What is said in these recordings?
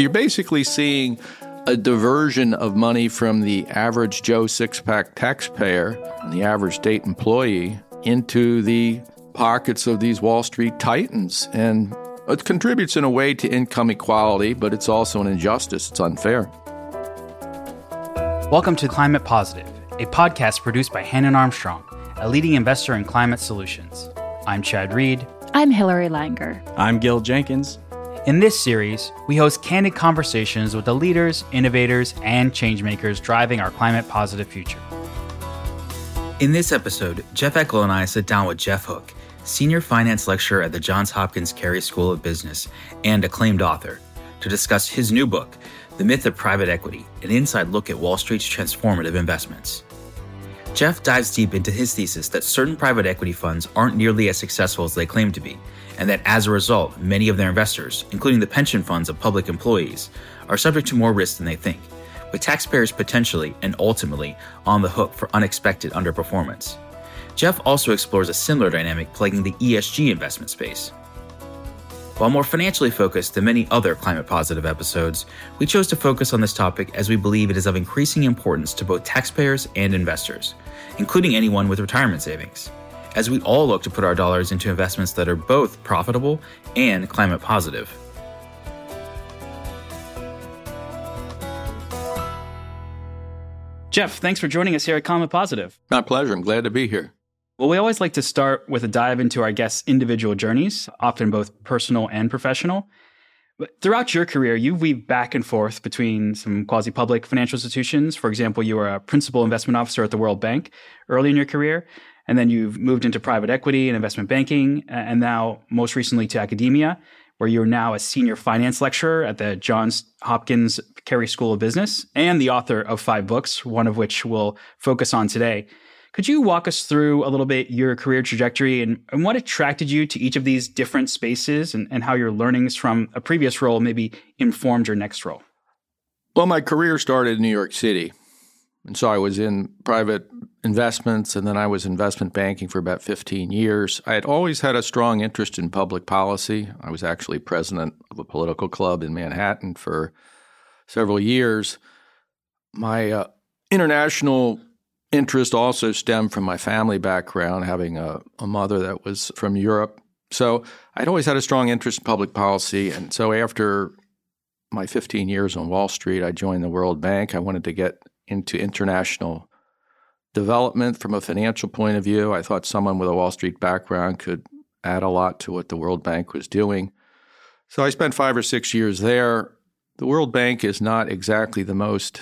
You're basically seeing a diversion of money from the average Joe six pack taxpayer and the average state employee into the pockets of these Wall Street titans. And it contributes in a way to income equality, but it's also an injustice. It's unfair. Welcome to Climate Positive, a podcast produced by Hannon Armstrong, a leading investor in climate solutions. I'm Chad Reed. I'm Hilary Langer. I'm Gil Jenkins. In this series, we host candid conversations with the leaders, innovators, and changemakers driving our climate positive future. In this episode, Jeff Eckel and I sit down with Jeff Hooke, senior finance lecturer at the Johns Hopkins Carey School of Business and acclaimed author, to discuss his new book, The Myth of Private Equity An Inside Look at Wall Street's Transformative Investments. Jeff dives deep into his thesis that certain private equity funds aren't nearly as successful as they claim to be, and that as a result, many of their investors, including the pension funds of public employees, are subject to more risk than they think, with taxpayers potentially and ultimately on the hook for unexpected underperformance. Jeff also explores a similar dynamic plaguing the ESG investment space. While more financially focused than many other climate positive episodes, we chose to focus on this topic as we believe it is of increasing importance to both taxpayers and investors, including anyone with retirement savings, as we all look to put our dollars into investments that are both profitable and climate positive. Jeff, thanks for joining us here at Climate Positive. My pleasure. I'm glad to be here. Well, we always like to start with a dive into our guests' individual journeys, often both personal and professional. But throughout your career, you weave back and forth between some quasi public financial institutions. For example, you were a principal investment officer at the World Bank early in your career, and then you've moved into private equity and investment banking, and now most recently to academia, where you're now a senior finance lecturer at the Johns Hopkins Carey School of Business and the author of five books, one of which we'll focus on today. Could you walk us through a little bit your career trajectory and, and what attracted you to each of these different spaces and, and how your learnings from a previous role maybe informed your next role? Well, my career started in New York City. And so I was in private investments and then I was investment banking for about 15 years. I had always had a strong interest in public policy. I was actually president of a political club in Manhattan for several years. My uh, international interest also stemmed from my family background, having a, a, mother that was from Europe. So I'd always had a strong interest in public policy. And so after my 15 years on Wall Street, I joined the World Bank. I wanted to get into international development from a financial point of view. I thought someone with a Wall Street background could add a lot to what the World Bank was doing. So I spent five or six years there. The World Bank is not exactly the most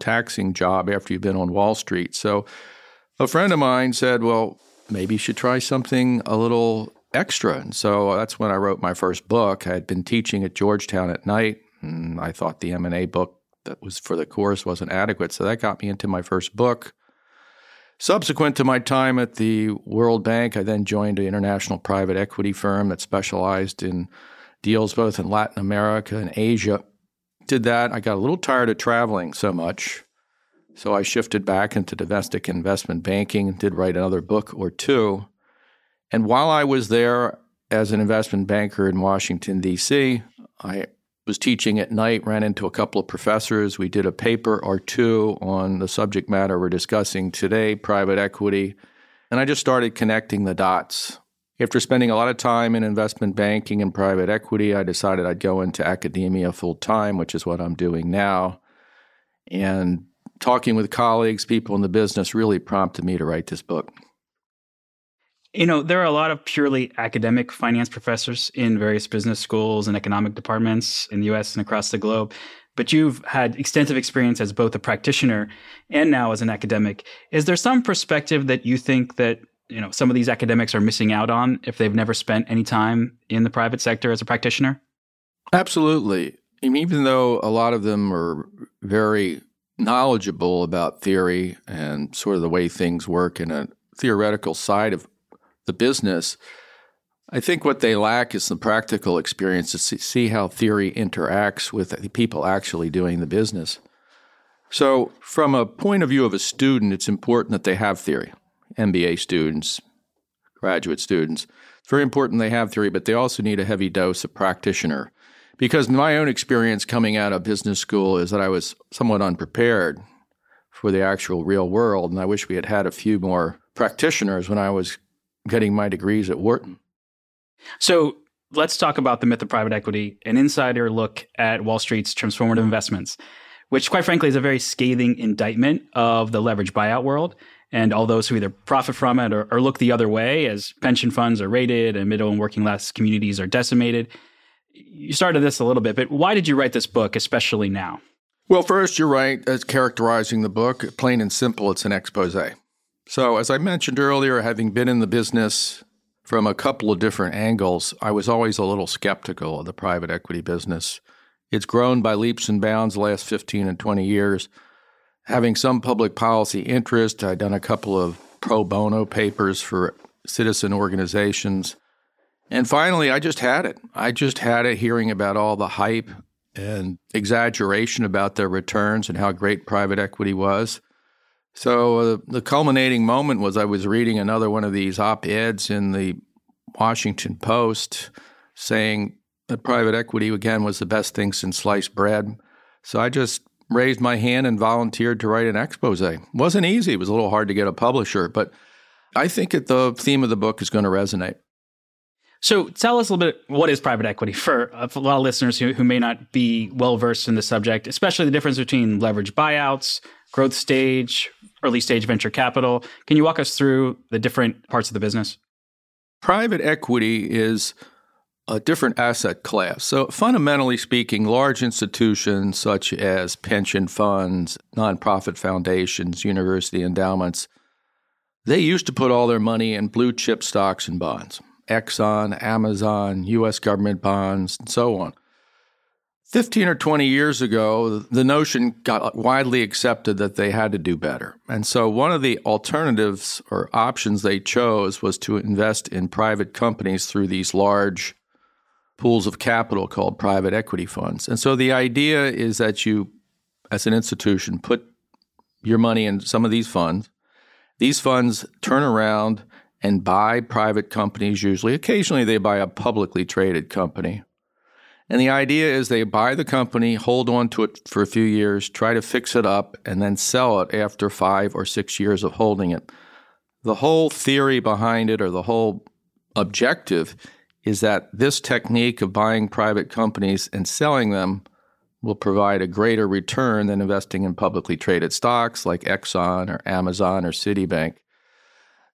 taxing job after you've been on Wall Street. So a friend of mine said, well, maybe you should try something a little extra. And so that's when I wrote my first book. I had been teaching at Georgetown at night, and I thought the M&A book that was for the course wasn't adequate. So that got me into my first book. Subsequent to my time at the World Bank, I then joined an international private equity firm that specialized in deals both in Latin America and Asia did that. I got a little tired of traveling so much. So I shifted back into domestic investment banking did write another book or two. And while I was there as an investment banker in Washington, D.C., I was teaching at night, ran into a couple of professors. We did a paper or two on the subject matter we're discussing today private equity. And I just started connecting the dots. After spending a lot of time in investment banking and private equity, I decided I'd go into academia full time, which is what I'm doing now. And talking with colleagues, people in the business really prompted me to write this book. You know, there are a lot of purely academic finance professors in various business schools and economic departments in the US and across the globe. But you've had extensive experience as both a practitioner and now as an academic. Is there some perspective that you think that you know some of these academics are missing out on if they've never spent any time in the private sector as a practitioner? Absolutely. Even though a lot of them are very knowledgeable about theory and sort of the way things work in a theoretical side of the business, I think what they lack is the practical experience to see how theory interacts with the people actually doing the business. So, from a point of view of a student, it's important that they have theory. MBA students, graduate students. It's very important they have theory, but they also need a heavy dose of practitioner Because my own experience coming out of business school is that I was somewhat unprepared for the actual real world. And I wish we had had a few more practitioners when I was getting my degrees at Wharton. So let's talk about the myth of private equity, an insider look at Wall Street's transformative investments, which, quite frankly, is a very scathing indictment of the leverage buyout world and all those who either profit from it or, or, look the other way as pension funds are raided and middle and working class communities are decimated. You started this a little bit, but why did you write this book, especially now? Well, first, you're right as characterizing the book. Plain and simple, it's an expose. So, as I mentioned earlier, having been in the business from a couple of different angles, I was always a little skeptical of the private equity business. It's grown by leaps and bounds the last 15 and 20 years having some public policy interest. I'd done a couple of pro bono papers for citizen organizations. And finally, I just had it. I just had it hearing about all the hype and exaggeration about their returns and how great private equity was. So uh, the culminating moment was I was reading another one of these op eds in the Washington Post saying that private equity, again, was the best thing since sliced bread. So I just raised my hand and volunteered to write an expose. It wasn't easy. It was a little hard to get a publisher, but I think that the theme of the book is going to resonate. So tell us a little bit what is private equity for uh, a lot of listeners who, who may not be well versed in the subject, especially the difference between leverage buyouts, growth stage, early stage venture capital. Can you walk us through the different parts of the business? Private equity is a different asset class. So, fundamentally speaking, large institutions such as pension funds, nonprofit foundations, university endowments, they used to put all their money in blue chip stocks and bonds Exxon, Amazon, US government bonds, and so on. 15 or 20 years ago, the notion got widely accepted that they had to do better. And so, one of the alternatives or options they chose was to invest in private companies through these large pools of capital called private equity funds. And so the idea is that you, as an institution, put your money in some of these funds. These funds turn around and buy private companies, usually. Occasionally, they buy a publicly traded company. And the idea is they buy the company, hold on to it for a few years, try to fix it up, and then sell it after five or six years of holding it. The whole theory behind it, or the whole objective, is that this technique of buying private companies and selling them will provide a greater return than investing in publicly traded stocks like Exxon or Amazon or Citibank.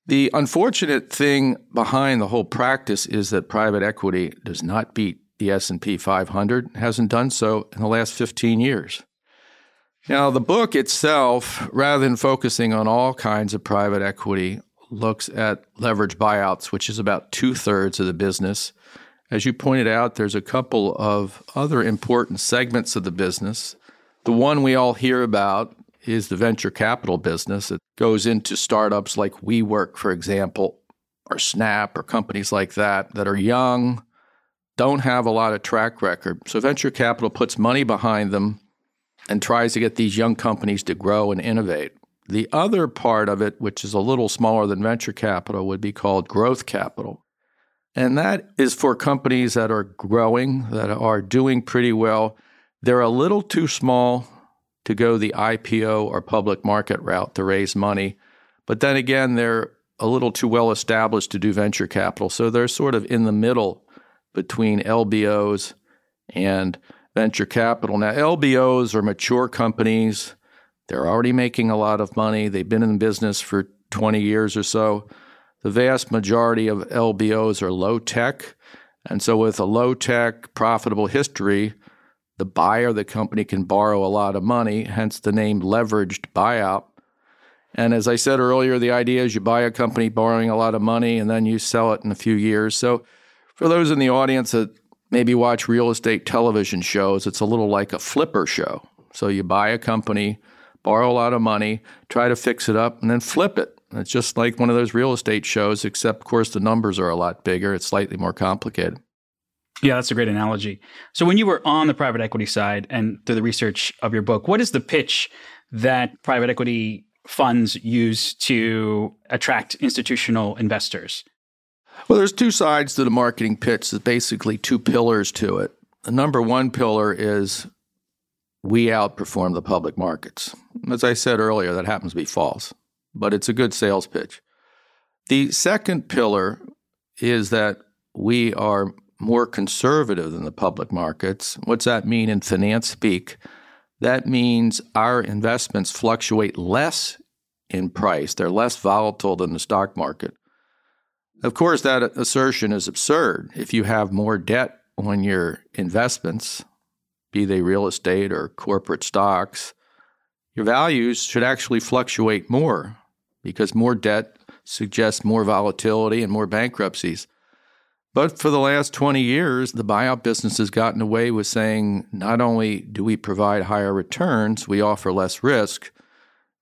The unfortunate thing behind the whole practice is that private equity does not beat the S&P 500, hasn't done so in the last 15 years. Now, the book itself, rather than focusing on all kinds of private equity, looks at leverage buyouts, which is about two thirds of the business. As you pointed out, there's a couple of other important segments of the business. The one we all hear about is the venture capital business. It goes into startups like WeWork, for example, or Snap, or companies like that that are young, don't have a lot of track record. So venture capital puts money behind them and tries to get these young companies to grow and innovate. The other part of it, which is a little smaller than venture capital, would be called growth capital. And that is for companies that are growing, that are doing pretty well. They're a little too small to go the IPO or public market route to raise money. But then again, they're a little too well established to do venture capital. So they're sort of in the middle between LBOs and venture capital. Now, LBOs are mature companies they're already making a lot of money. They've been in business for 20 years or so. The vast majority of LBOs are low tech. And so, with a low tech, profitable history, the buyer, the company can borrow a lot of money, hence the name leveraged buyout. And as I said earlier, the idea is you buy a company borrowing a lot of money and then you sell it in a few years. So, for those in the audience that maybe watch real estate television shows, it's a little like a flipper show. So, you buy a company, borrow a lot of money, try to fix it up, and then flip it. It's just like one of those real estate shows, except, of course, the numbers are a lot bigger. It's slightly more complicated. Yeah, that's a great analogy. So, when you were on the private equity side and through the research of your book, what is the pitch that private equity funds use to attract institutional investors? Well, there's two sides to the marketing pitch. There's basically two pillars to it. the number one pillar is we outperform the public markets. As I said earlier, that happens to be false, but it's a good sales pitch. The second pillar is that we are more conservative than the public markets. What's that mean in finance speak? That means our investments fluctuate less in price, they're less volatile than the stock market. Of course, that assertion is absurd. If you have more debt on your investments, be they real estate or corporate stocks, your values should actually fluctuate more because more debt suggests more volatility and more bankruptcies. But for the last 20 years, the buyout business has gotten away with saying not only do we provide higher returns, we offer less risk,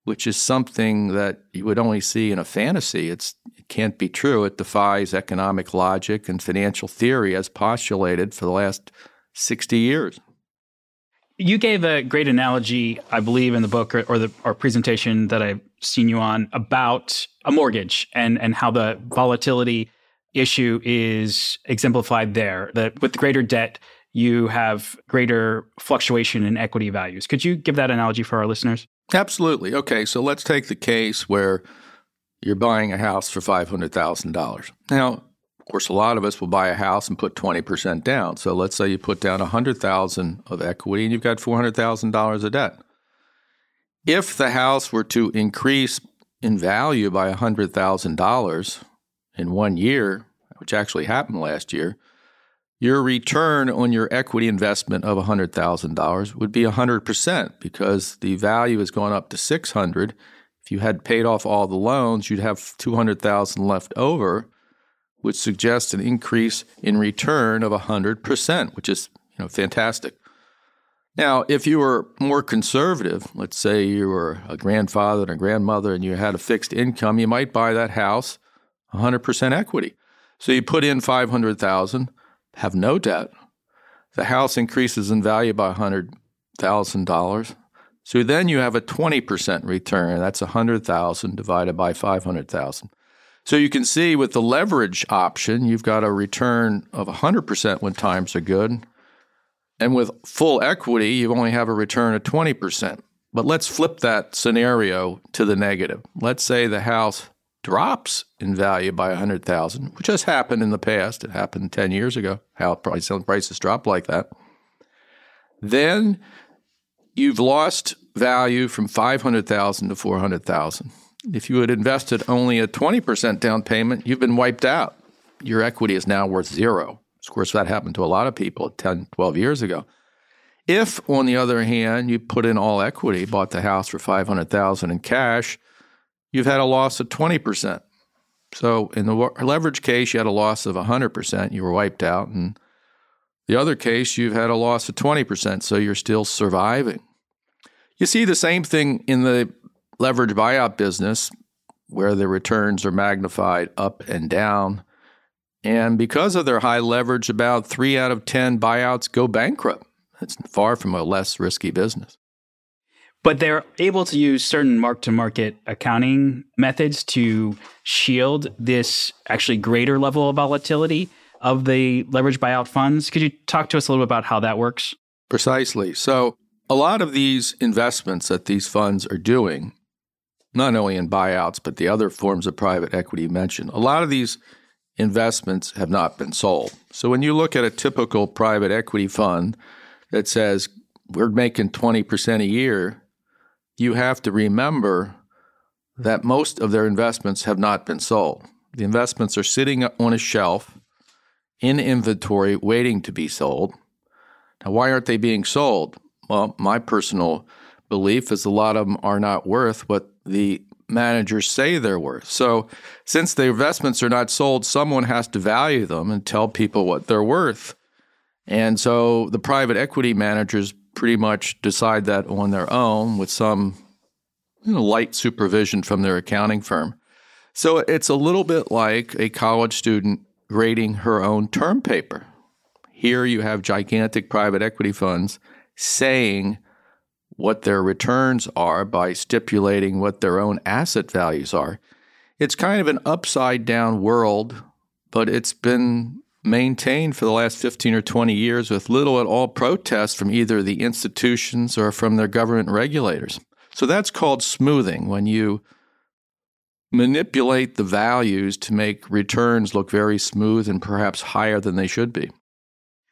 which is something that you would only see in a fantasy. It's, it can't be true. It defies economic logic and financial theory as postulated for the last 60 years. You gave a great analogy, I believe, in the book or, or the or presentation that I've seen you on about a mortgage and and how the volatility issue is exemplified there. That with greater debt, you have greater fluctuation in equity values. Could you give that analogy for our listeners? Absolutely. Okay, so let's take the case where you're buying a house for $500,000. Now, course, a lot of us will buy a house and put 20% down. So let's say you put down 100,000 of equity and you've got $400,000 of debt. If the house were to increase in value by $100,000 in one year, which actually happened last year, your return on your equity investment of $100,000 would be 100% because the value has gone up to 600. If you had paid off all the loans, you'd have 200,000 left over which suggests an increase in return of 100%, which is you know, fantastic. Now, if you were more conservative, let's say you were a grandfather and a grandmother and you had a fixed income, you might buy that house 100% equity. So you put in 500,000, have no debt. The house increases in value by $100,000. So then you have a 20% return. That's 100,000 divided by 500,000. So you can see with the leverage option, you've got a return of 100% when times are good. And with full equity, you only have a return of 20%. But let's flip that scenario to the negative. Let's say the house drops in value by 100,000, which has happened in the past. It happened 10 years ago, how prices drop like that. Then you've lost value from 500,000 to 400,000. If you had invested only a 20% down payment, you've been wiped out. Your equity is now worth zero. Of course, that happened to a lot of people 10, 12 years ago. If, on the other hand, you put in all equity, bought the house for 500,000 in cash, you've had a loss of 20%. So in the leverage case, you had a loss of 100%, you were wiped out. And the other case, you've had a loss of 20%, so you're still surviving. You see the same thing in the leverage buyout business where the returns are magnified up and down. And because of their high leverage, about three out of 10 buyouts go bankrupt. It's far from a less risky business. But they're able to use certain mark to market accounting methods to shield this actually greater level of volatility of the leverage buyout funds. Could you talk to us a little bit about how that works? Precisely. So, a lot of these investments that these funds are doing not only in buyouts, but the other forms of private equity you mentioned. A lot of these investments have not been sold. So when you look at a typical private equity fund that says we're making 20% a year, you have to remember that most of their investments have not been sold. The investments are sitting on a shelf in inventory waiting to be sold. Now, why aren't they being sold? Well, my personal belief is a lot of them are not worth what the managers say they're worth. So, since the investments are not sold, someone has to value them and tell people what they're worth. And so the private equity managers pretty much decide that on their own with some you know, light supervision from their accounting firm. So it's a little bit like a college student grading her own term paper. Here you have gigantic private equity funds saying what their returns are by stipulating what their own asset values are. It's kind of an upside down world, but it's been maintained for the last 15 or 20 years with little at all protest from either the institutions or from their government regulators. So that's called smoothing when you manipulate the values to make returns look very smooth and perhaps higher than they should be.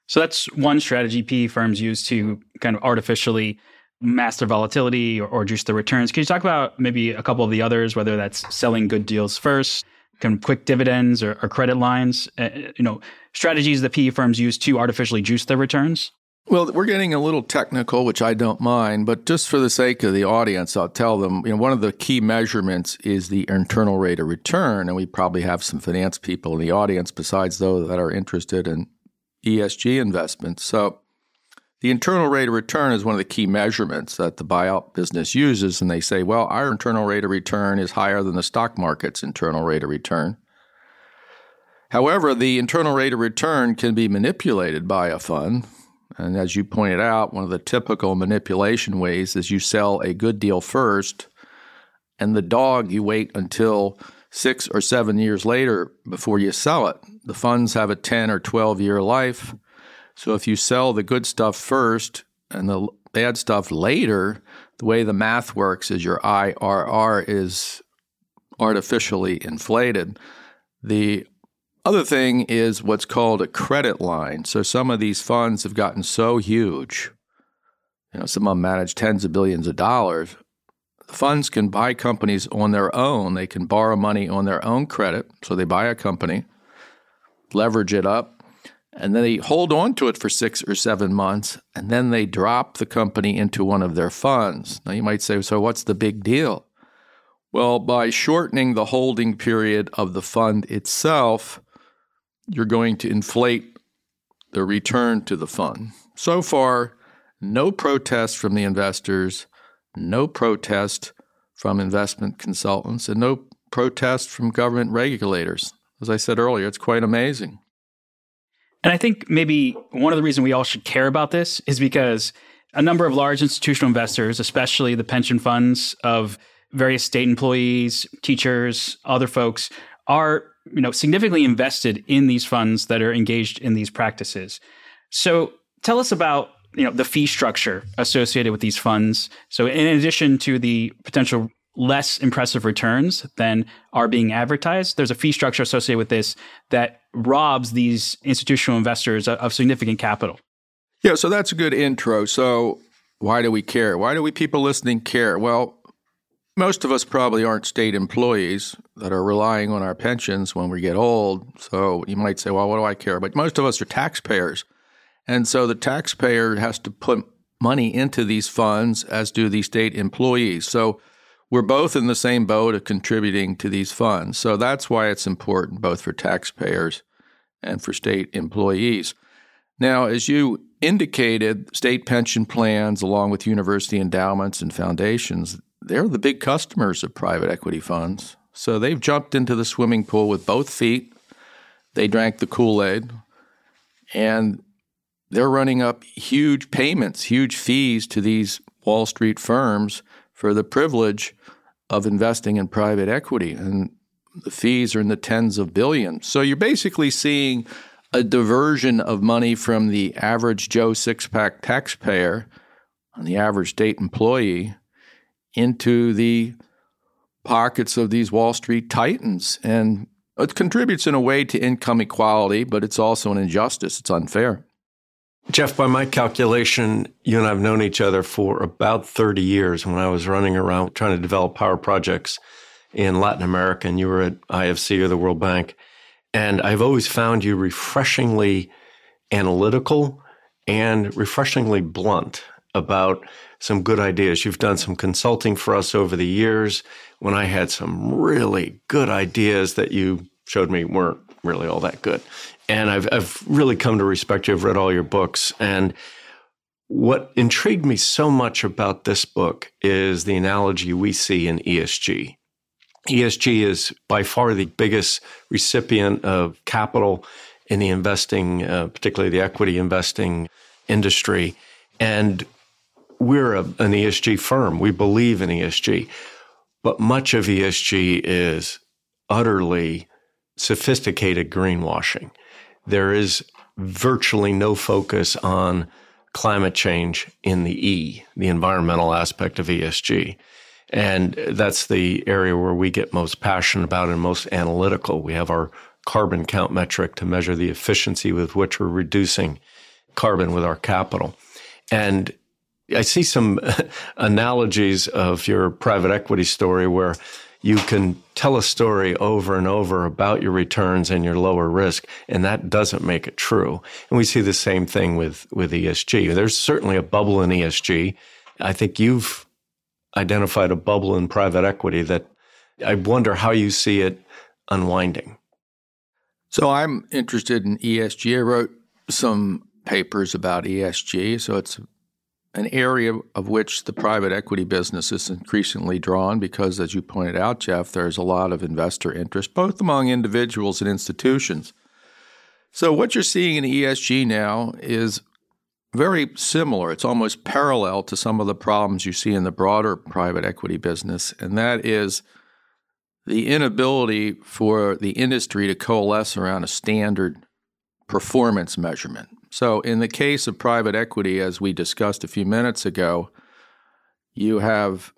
So that's one strategy PE firms use to kind of artificially master volatility or, or juice the returns. Can you talk about maybe a couple of the others, whether that's selling good deals first, kind of quick dividends or, or credit lines? Uh, you know, strategies that PE firms use to artificially juice their returns. Well, we're getting a little technical, which I don't mind, but just for the sake of the audience, I'll tell them, you know, one of the key measurements is the internal rate of return, and we probably have some finance people in the audience besides those that are interested in ESG investments. So, the internal rate of return is one of the key measurements that the buyout business uses, and they say, well, our internal rate of return is higher than the stock market's internal rate of return. However, the internal rate of return can be manipulated by a fund. And as you pointed out, one of the typical manipulation ways is you sell a good deal first, and the dog you wait until six or seven years later before you sell it. The funds have a 10 or 12 year life. So if you sell the good stuff first and the bad stuff later, the way the math works is your IRR is artificially inflated. The other thing is what's called a credit line. So some of these funds have gotten so huge, you know, some of them manage tens of billions of dollars. Funds can buy companies on their own. They can borrow money on their own credit. So they buy a company, leverage it up, and they hold on to it for six or seven months, and then they drop the company into one of their funds. Now you might say, so what's the big deal? Well, by shortening the holding period of the fund itself, you're going to inflate the return to the fund. So far, no protest from the investors, no protest from investment consultants, and no protest from government regulators. As I said earlier, it's quite amazing. And I think maybe one of the reasons we all should care about this is because a number of large institutional investors, especially the pension funds of various state employees, teachers, other folks, are you know significantly invested in these funds that are engaged in these practices. So tell us about you know the fee structure associated with these funds. So in addition to the potential less impressive returns than are being advertised, there's a fee structure associated with this that robs these institutional investors of significant capital. Yeah, so that's a good intro. So why do we care? Why do we people listening care? Well, most of us probably aren't state employees that are relying on our pensions when we get old. So you might say, well, what do I care? But most of us are taxpayers. And so the taxpayer has to put money into these funds, as do the state employees. So we're both in the same boat of contributing to these funds. So that's why it's important both for taxpayers and for state employees. Now, as you indicated, state pension plans, along with university endowments and foundations, they're the big customers of private equity funds. So they've jumped into the swimming pool with both feet. They drank the Kool Aid, and they're running up huge payments, huge fees to these Wall Street firms for the privilege of investing in private equity. And the fees are in the tens of billions. So you're basically seeing a diversion of money from the average Joe six pack taxpayer and the average state employee into the pockets of these Wall Street titans. And it contributes in a way to income equality, but it's also an injustice. It's unfair. Jeff, by my calculation, you and I have known each other for about 30 years when I was running around trying to develop power projects in Latin America, and you were at IFC or the World Bank. And I've always found you refreshingly analytical and refreshingly blunt about some good ideas. You've done some consulting for us over the years when I had some really good ideas that you showed me weren't really all that good. And I've, I've really come to respect you. I've read all your books. And what intrigued me so much about this book is the analogy we see in ESG. ESG is by far the biggest recipient of capital in the investing, uh, particularly the equity investing industry. And we're a, an ESG firm. We believe in ESG. But much of ESG is utterly sophisticated greenwashing. There is virtually no focus on climate change in the E, the environmental aspect of ESG. And that's the area where we get most passionate about and most analytical. We have our carbon count metric to measure the efficiency with which we're reducing carbon with our capital. And I see some analogies of your private equity story where you can tell a story over and over about your returns and your lower risk, and that doesn't make it true. And we see the same thing with, with ESG. There's certainly a bubble in ESG. I think you've identified a bubble in private equity that I wonder how you see it unwinding. So I'm interested in ESG. I wrote some papers about ESG. So it's an area of which the private equity business is increasingly drawn because, as you pointed out, Jeff, there's a lot of investor interest, both among individuals and institutions. So, what you're seeing in ESG now is very similar. It's almost parallel to some of the problems you see in the broader private equity business, and that is the inability for the industry to coalesce around a standard performance measurement. So, in the case of private equity, as we discussed a few minutes ago, you have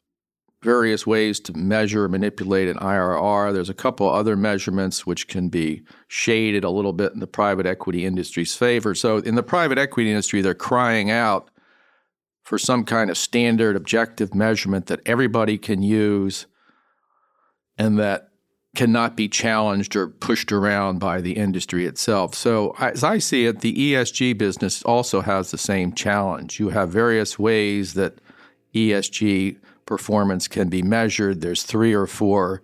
various ways to measure, manipulate an IRR. There's a couple other measurements which can be shaded a little bit in the private equity industry's favor. So, in the private equity industry, they're crying out for some kind of standard objective measurement that everybody can use and that cannot be challenged or pushed around by the industry itself. So, as I see it, the ESG business also has the same challenge. You have various ways that ESG performance can be measured. There's three or four,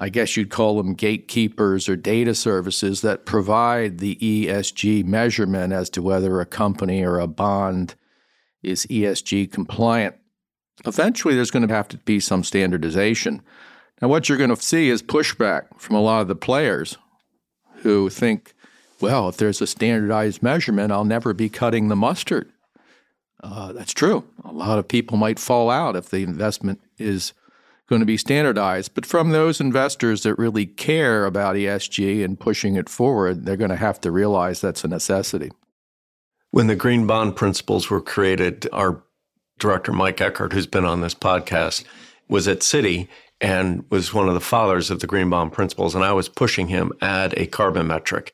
I guess you'd call them gatekeepers or data services that provide the ESG measurement as to whether a company or a bond is ESG compliant. Eventually, there's going to have to be some standardization. Now, what you're going to see is pushback from a lot of the players who think, well, if there's a standardized measurement, I'll never be cutting the mustard. Uh, that's true. A lot of people might fall out if the investment is going to be standardized. But from those investors that really care about ESG and pushing it forward, they're going to have to realize that's a necessity. When the green bond principles were created, our director, Mike Eckhart, who's been on this podcast, was at Citi and was one of the fathers of the green bond principles. And I was pushing him add a carbon metric.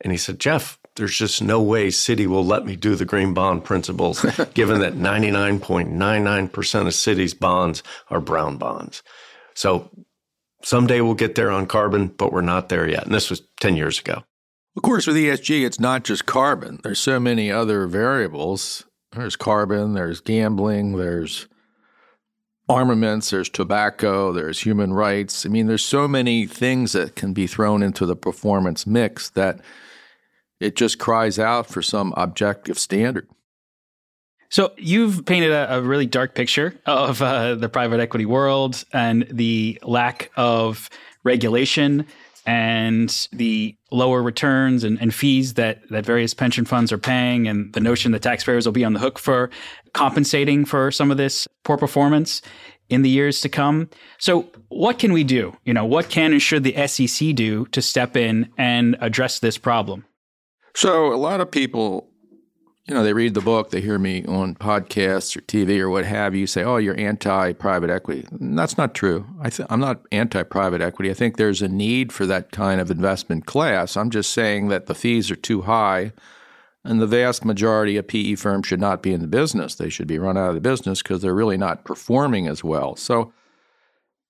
And he said, Jeff, there's just no way Citi will let me do the green bond principles, given that 99.99% of Citi's bonds are brown bonds. So someday we'll get there on carbon, but we're not there yet. And this was 10 years ago. Of course, with ESG, it's not just carbon. There's so many other variables. There's carbon, there's gambling, there's armaments, there's tobacco, there's human rights. I mean, there's so many things that can be thrown into the performance mix that it just cries out for some objective standard. So you've painted a, a really dark picture of uh, the private equity world and the lack of regulation and the lower returns and, and, fees that, that various pension funds are paying, and the notion that taxpayers will be on the hook for compensating for some of this poor performance in the years to come. So, what can we do? You know, what can and should the SEC do to step in and address this problem? So, a lot of people you know, they read the book, they hear me on podcasts or TV or what have you, say, oh, you're anti private equity. And that's not true. I th- I'm not anti private equity. I think there's a need for that kind of investment class. I'm just saying that the fees are too high, and the vast majority of PE firms should not be in the business. They should be run out of the business because they're really not performing as well. So,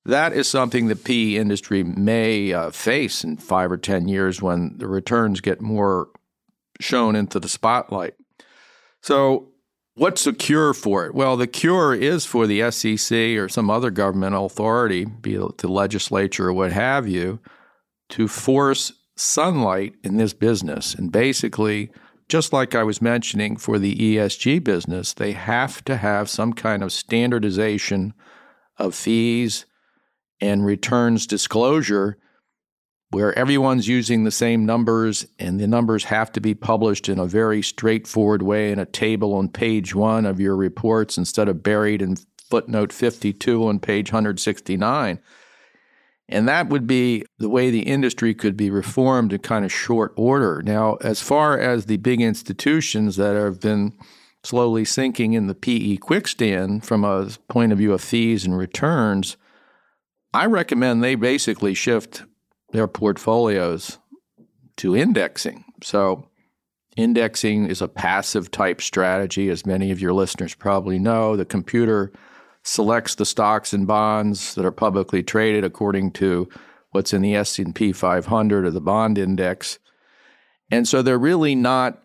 that is something the PE industry may uh, face in five or 10 years when the returns get more shown into the spotlight. So, what's the cure for it? Well, the cure is for the SEC or some other governmental authority, be it the legislature or what have you, to force sunlight in this business. And basically, just like I was mentioning for the ESG business, they have to have some kind of standardization of fees and returns disclosure where everyone's using the same numbers and the numbers have to be published in a very straightforward way in a table on page one of your reports instead of buried in footnote 52 on page 169. And that would be the way the industry could be reformed in kind of short order. Now, as far as the big institutions that have been slowly sinking in the PE quickstand from a point of view of fees and returns, I recommend they basically shift their portfolios to indexing. So, indexing is a passive type strategy, as many of your listeners probably know. The computer selects the stocks and bonds that are publicly traded according to what's in the S&P 500 or the bond index. And so they're really not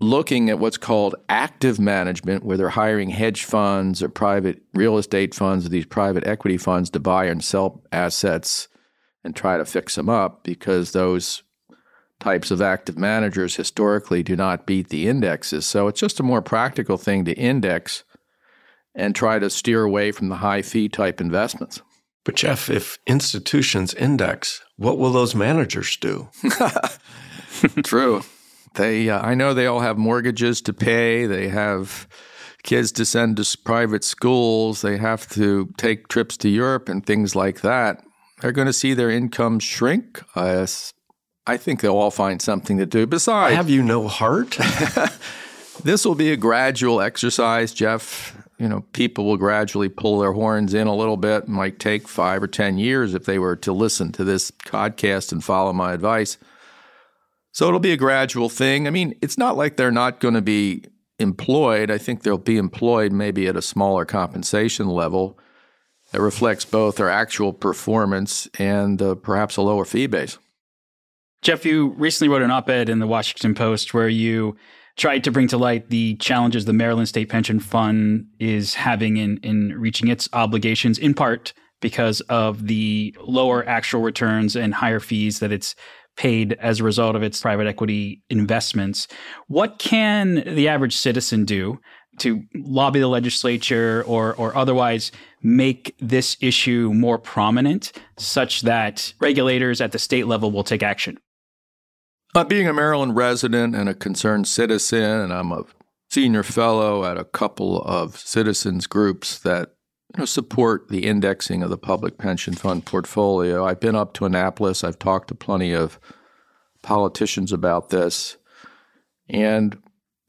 looking at what's called active management where they're hiring hedge funds or private real estate funds or these private equity funds to buy and sell assets and try to fix them up because those types of active managers historically do not beat the indexes. So it's just a more practical thing to index and try to steer away from the high fee type investments. But, Jeff, if institutions index, what will those managers do? True. They, uh, I know they all have mortgages to pay. They have kids to send to private schools. They have to take trips to Europe and things like that. They're going to see their income shrink. Uh, I think they'll all find something to do. Besides, have you no heart? this will be a gradual exercise, Jeff you know, people will gradually pull their horns in a little bit. It might take five or 10 years if they were to listen to this podcast and follow my advice. So it'll be a gradual thing. I mean, it's not like they're not going to be employed. I think they'll be employed maybe at a smaller compensation level that reflects both our actual performance and uh, perhaps a lower fee base. Jeff, you recently wrote an op ed in the Washington Post where you tried to bring to light the challenges the Maryland State Pension Fund is having in, in reaching its obligations, in part because of the lower actual returns and higher fees that it's paid as a result of its private equity investments. What can the average citizen do to lobby the legislature or, or otherwise make this issue more prominent such that regulators at the state level will take action? Uh, being a Maryland resident and a concerned citizen, and I'm a senior fellow at a couple of citizens groups that you know, support the indexing of the public pension fund portfolio. I've been up to Annapolis. I've talked to plenty of politicians about this. And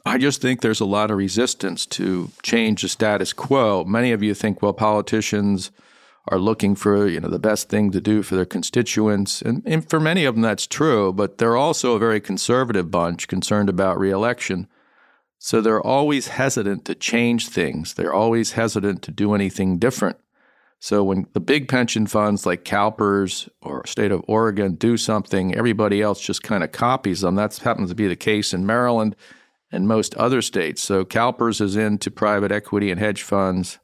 I just think there's a lot of resistance to change the status quo. Many of you think, well, politicians are looking for you know the best thing to do for their constituents, and, and for many of them that's true. But they're also a very conservative bunch, concerned about reelection. So they're always hesitant to change things. They're always hesitant to do anything different. So when the big pension funds like CalPERS or state of Oregon do something, everybody else just kind of copies them. That happens to be the case in Maryland and most other states. So CalPERS is into private equity and hedge funds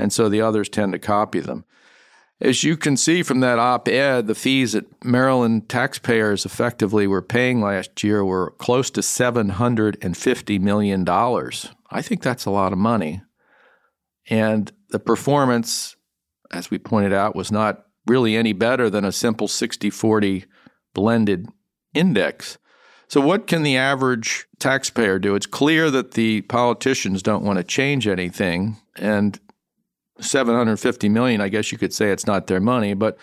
and so the others tend to copy them. As you can see from that op ed, the fees that Maryland taxpayers effectively were paying last year were close to $750 million. I think that's a lot of money. And the performance, as we pointed out, was not really any better than a simple 60 40 blended index. So, what can the average taxpayer do? It's clear that the politicians don't want to change anything. And 750 million, I guess you could say it's not their money, but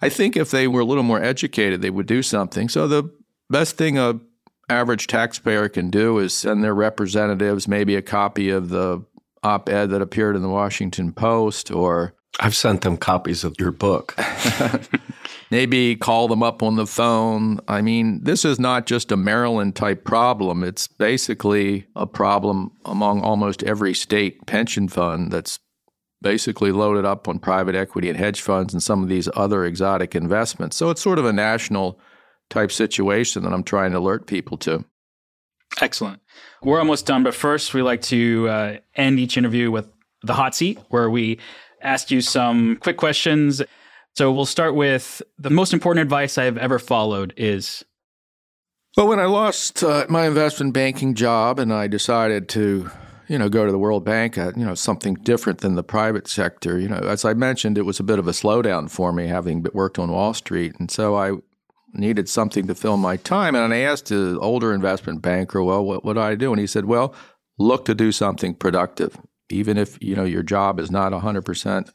I think if they were a little more educated, they would do something. So the best thing a average taxpayer can do is send their representatives maybe a copy of the op-ed that appeared in the Washington Post or I've sent them copies of your book. maybe call them up on the phone. I mean, this is not just a Maryland type problem. It's basically a problem among almost every state pension fund that's basically loaded up on private equity and hedge funds and some of these other exotic investments. So it's sort of a national type situation that I'm trying to alert people to. Excellent. We're almost done, but first we like to uh, end each interview with the hot seat, where we ask you some quick questions. So we'll start with the most important advice I've ever followed is. Well, when I lost uh, my investment banking job and I decided to you know, go to the World Bank at, you know, something different than the private sector. You know, as I mentioned, it was a bit of a slowdown for me having worked on Wall Street. And so I needed something to fill my time. And I asked an older investment banker, well, what, do I do? And he said, well, look to do something productive. Even if, you know, your job is not 100%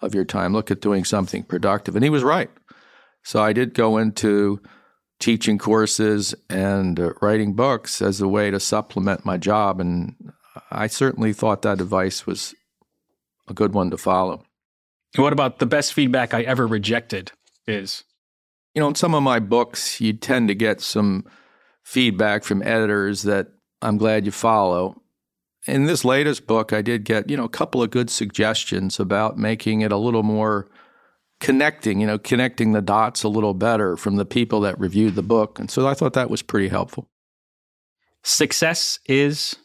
of your time. Look at doing something productive. And he was right. So I did go into teaching courses and uh, writing books as a way to supplement my job. And I certainly thought that advice was a good one to follow. What about the best feedback I ever rejected is? You know, in some of my books, you tend to get some feedback from editors that I'm glad you follow. In this latest book, I did get, you know, a couple of good suggestions about making it a little more connecting, you know, connecting the dots a little better from the people that reviewed the book. And so I thought that was pretty helpful. Success is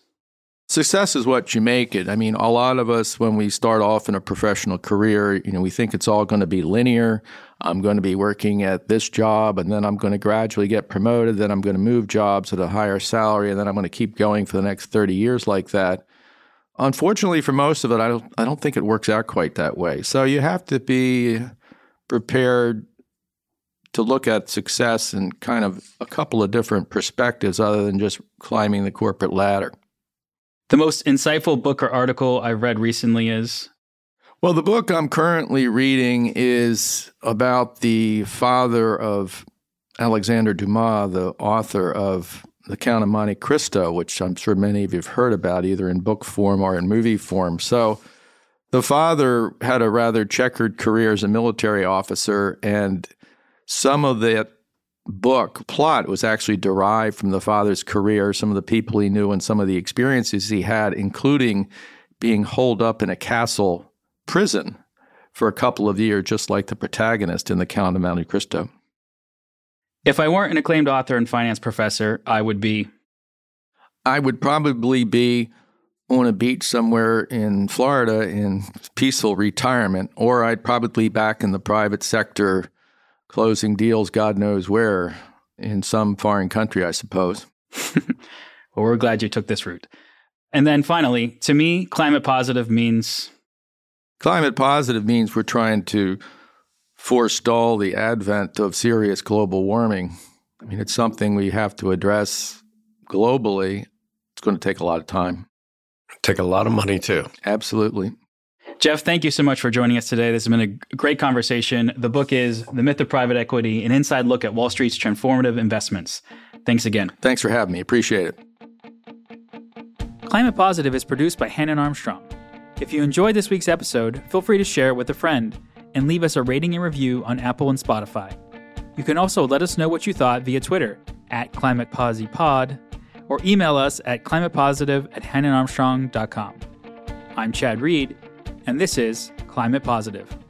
Success is what you make it. I mean, a lot of us, when we start off in a professional career, you know, we think it's all going to be linear. I'm going to be working at this job, and then I'm going to gradually get promoted. Then I'm going to move jobs at a higher salary, and then I'm going to keep going for the next 30 years like that. Unfortunately, for most of it, I don't, I don't think it works out quite that way. So you have to be prepared to look at success in kind of a couple of different perspectives other than just climbing the corporate ladder. The most insightful book or article I've read recently is? Well, the book I'm currently reading is about the father of Alexander Dumas, the author of The Count of Monte Cristo, which I'm sure many of you have heard about either in book form or in movie form. So, the father had a rather checkered career as a military officer, and some of that book plot was actually derived from the father's career, some of the people he knew, and some of the experiences he had, including being holed up in a castle prison for a couple of years, just like the protagonist in The Count of Monte Cristo. If I weren't an acclaimed author and finance professor, I would be. I would probably be on a beach somewhere in Florida in peaceful retirement, or I'd probably be back in the private sector closing deals, God knows where, in some foreign country, I suppose. well, we're glad you took this route. And then finally, to me, climate positive means. Climate positive means we're trying to forestall the advent of serious global warming. I mean, it's something we have to address globally. It's going to take a lot of time. Take a lot of money too. Absolutely. Jeff, thank you so much for joining us today. This has been a great conversation. The book is The Myth of Private Equity An Inside Look at Wall Street's Transformative Investments. Thanks again. Thanks for having me. Appreciate it. Climate Positive is produced by Hannon Armstrong. If you enjoyed this week's episode, feel free to share it with a friend and leave us a rating and review on Apple and Spotify. You can also let us know what you thought via Twitter at ClimatePosiPod or email us at climatepositive at hannonarmstrong.com. I'm Chad Reed, and this is Climate Positive.